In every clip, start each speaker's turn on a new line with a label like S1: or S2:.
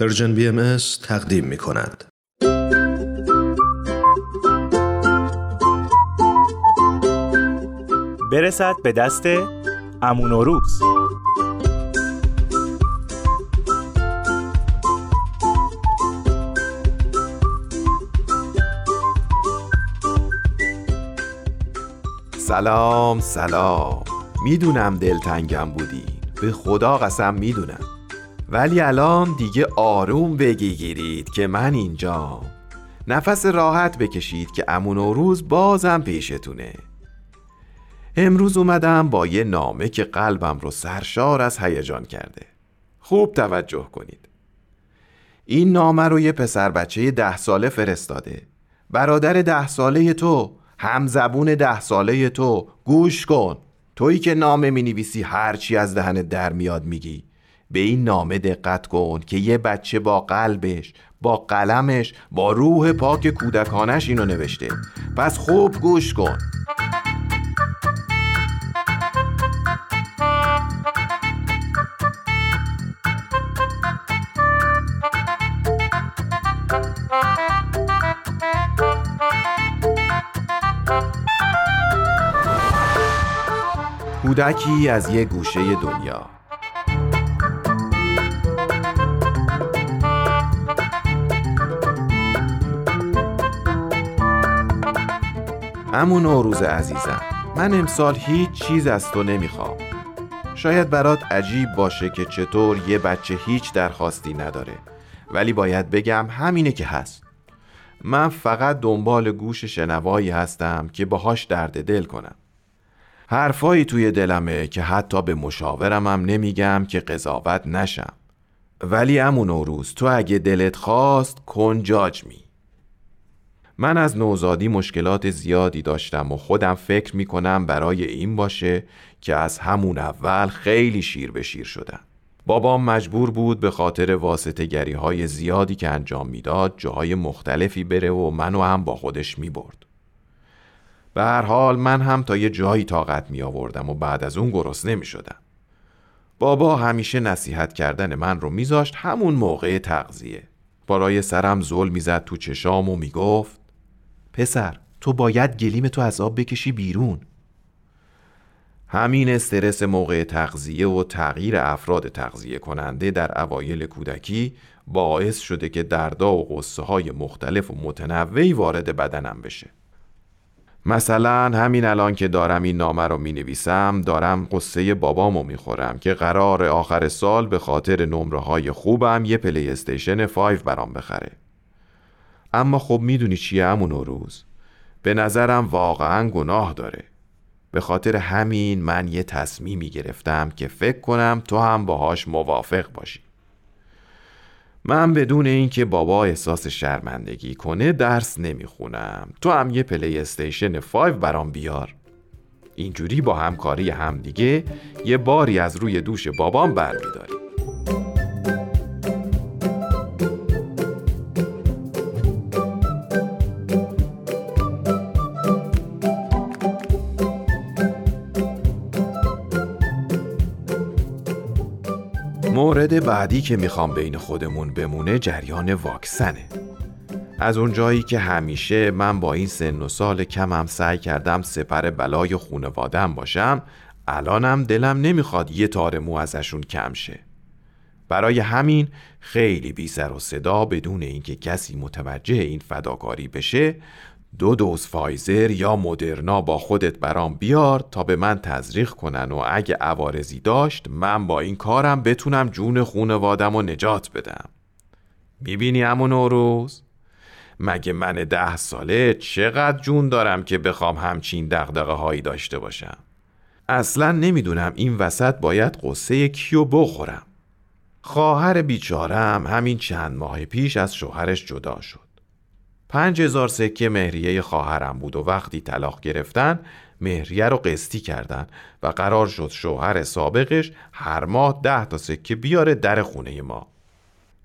S1: پرژن بی ام تقدیم می کند.
S2: برسد به دست امون و روز.
S3: سلام سلام. می‌دونم دلتنگم بودی به خدا قسم می‌دونم. ولی الان دیگه آروم بگیرید که من اینجام نفس راحت بکشید که امون و روز بازم پیشتونه. امروز اومدم با یه نامه که قلبم رو سرشار از هیجان کرده. خوب توجه کنید. این نامه رو یه پسر بچه ده ساله فرستاده. برادر ده ساله تو همزبون ده ساله تو گوش کن. تویی که نامه می نویسی هرچی از دهن در میاد میگی. به این نامه دقت کن که یه بچه با قلبش با قلمش با روح پاک کودکانش اینو نوشته. پس خوب گوش کن. کودکی از یه گوشه دنیا. امون روز عزیزم. من امسال هیچ چیز از تو نمی‌خوام. شاید برات عجیب باشه که چطور یه بچه هیچ درخواستی نداره. ولی باید بگم همینه که هست. من فقط دنبال گوش شنوایی هستم که باهاش درد دل کنم. حرفایی توی دلمه که حتی به مشاورمم نمیگم که قضاوت نشم. ولی امون روز تو اگه دلت خواست کنجاج می. من از نوزادی مشکلات زیادی داشتم و خودم فکر می کنم برای این باشه که از همون اول خیلی شیر به شیر شدم بابام مجبور بود به خاطر واسطه گری های زیادی که انجام می‌داد جاهای مختلفی بره و منو هم با خودش می برد. به هر حال من هم تا یه جایی طاقت می آوردم و بعد از اون گرسنه می شدم. بابا همیشه نصیحت کردن من رو میذاشت همون موقع تغذیه. برای سرم زل می‌زد تو چشام و می‌گفت پسر تو باید گلیم تو از آب بکشی بیرون. همین استرس موقع تغذیه و تغییر افراد تغذیه کننده در اوایل کودکی باعث شده که دردا و قصه های مختلف و متنوعی وارد بدنم بشه. مثلا همین الان که دارم این نامه رو می نویسم دارم غصه بابامو می خورم که قراره آخر سال به خاطر نمره های خوبم یه پلی استیشن 5 برام بخره. اما خب می‌دونی چیه همون روز به نظرم واقعا گناه داره. به خاطر همین من یه تصمیمی گرفتم که فکر کنم تو هم باهاش موافق باشی. من بدون اینکه بابا احساس شرمندگی کنه درس نمی‌خونم. تو هم یه پلی استیشن 5 برام بیار. اینجوری با همکاری همدیگه یه باری از روی دوش بابام برمیداری. مورد بعدی که می‌خوام بین خودمون بمونه جریان واکسنه. از اون جایی که همیشه من با این سن و سال کمم سعی کردم سپر بلای خونوادم باشم الانم دلم نمی‌خواد یه تار مو ازشون کم شه. برای همین خیلی بی سر و صدا بدون اینکه کسی متوجه این فداکاری بشه دو دوز فایزر یا مدرنا با خودت برام بیار تا به من تزریق کنن و اگه عوارضی داشت من با این کارم بتونم جون خونوادم و نجات بدم. می‌بینی همون روز؟ مگه من ده ساله چقدر جون دارم که بخوام همچین دقدقه هایی داشته باشم؟ اصلا نمی‌دونم این وسط باید قصه کیو بخورم. خواهر بیچارم همین چند ماه پیش از شوهرش جدا شد. پنج هزار سکه مهریه خواهرم بود و وقتی طلاق گرفتن مهریه رو قسطی کردن و قرار شد شوهر سابقش هر ماه ده تا سکه بیاره در خونه ما.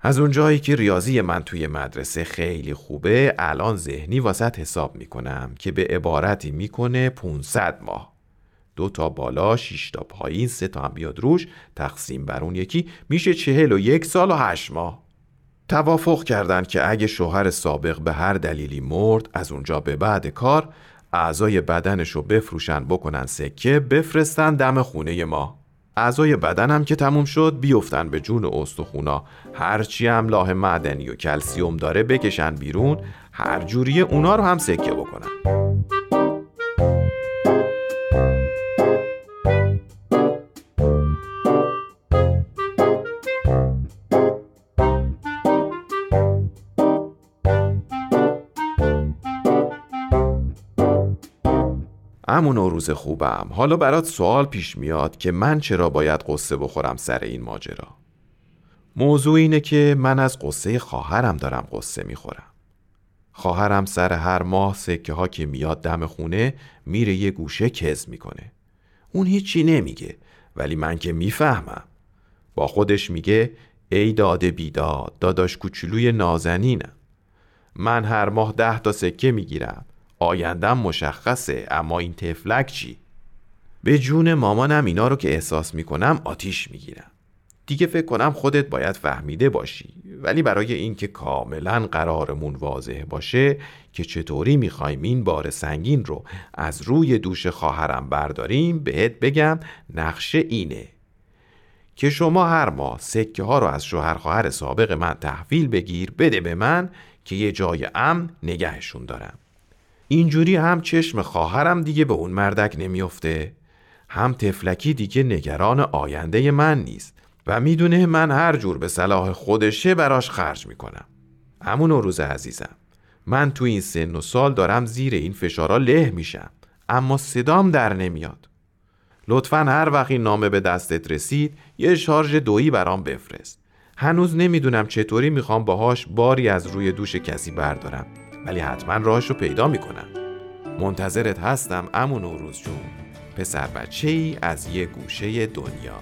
S3: از اونجایی که ریاضی من توی مدرسه خیلی خوبه الان ذهنی واسط حساب می‌کنم که به عبارتی می‌کنه 500 ماه. دو تا بالا شش تا پایین سه تا هم بیاد روش تقسیم بر اون یکی میشه چهل و یک سال و هشت ماه. توافق کردند که اگه شوهر سابق به هر دلیلی مرد از اونجا به بعد کار اعضای بدنش رو بفروشن بکنن سکه بفرستن دم خونه ما. اعضای بدنم که تموم شد بیفتن به جون استخونا. هرچی املاح معدنی و کلسیوم داره بکشن بیرون هر جوری اونا رو هم سکه بکنن. امون روز خوبم. حالا برات سوال پیش میاد که من چرا باید قصه بخورم سر این ماجرا؟ موضوع اینه که من از قصه خواهرم دارم قصه می‌خورم. خواهرم سر هر ماه سکه ها که میاد دم خونه میره یه گوشه کز می‌کنه. اون هیچی نمیگه ولی من که می‌فهمم. با خودش میگه ای داده بیداد داداش کوچولوی نازنینم. من هر ماه ده تا سکه می‌گیرم. آیندم مشخصه اما این تفلک چی؟ به جون مامانم اینا رو که احساس می‌کنم آتیش می‌گیرم. دیگه فکر کنم خودت باید فهمیده باشی. ولی برای اینکه کاملا قرارمون واضح باشه که چطوری می‌خوایم این بار سنگین رو از روی دوش خواهرم برداریم بهت بگم نقشه اینه که شما هر ماه سکه ها رو از شوهر خواهر سابق من تحویل بگیر بده به من که یه جای امن نگهشون دارم. اینجوری هم چشم خواهرم دیگه به اون مردک نمیافته. هم تفلکی دیگه نگران آینده من نیست و می‌دونه من هر جور به صلاح خودشه براش خرج می‌کنم. همون روز عزیزم من تو این سن و سال دارم زیر این فشارا له میشم اما صدام در نمیاد. لطفا هر وقت این نامه به دستت رسید یه شارژ دویی برام بفرست. هنوز نمی‌دونم چطوری می‌خوام باهاش باری از روی دوش کسی بردارم. ولی حتما راهش رو پیدا می‌کنم. منتظرت هستم امون نوروز جون. پسر بچه ای از یه گوشه دنیا.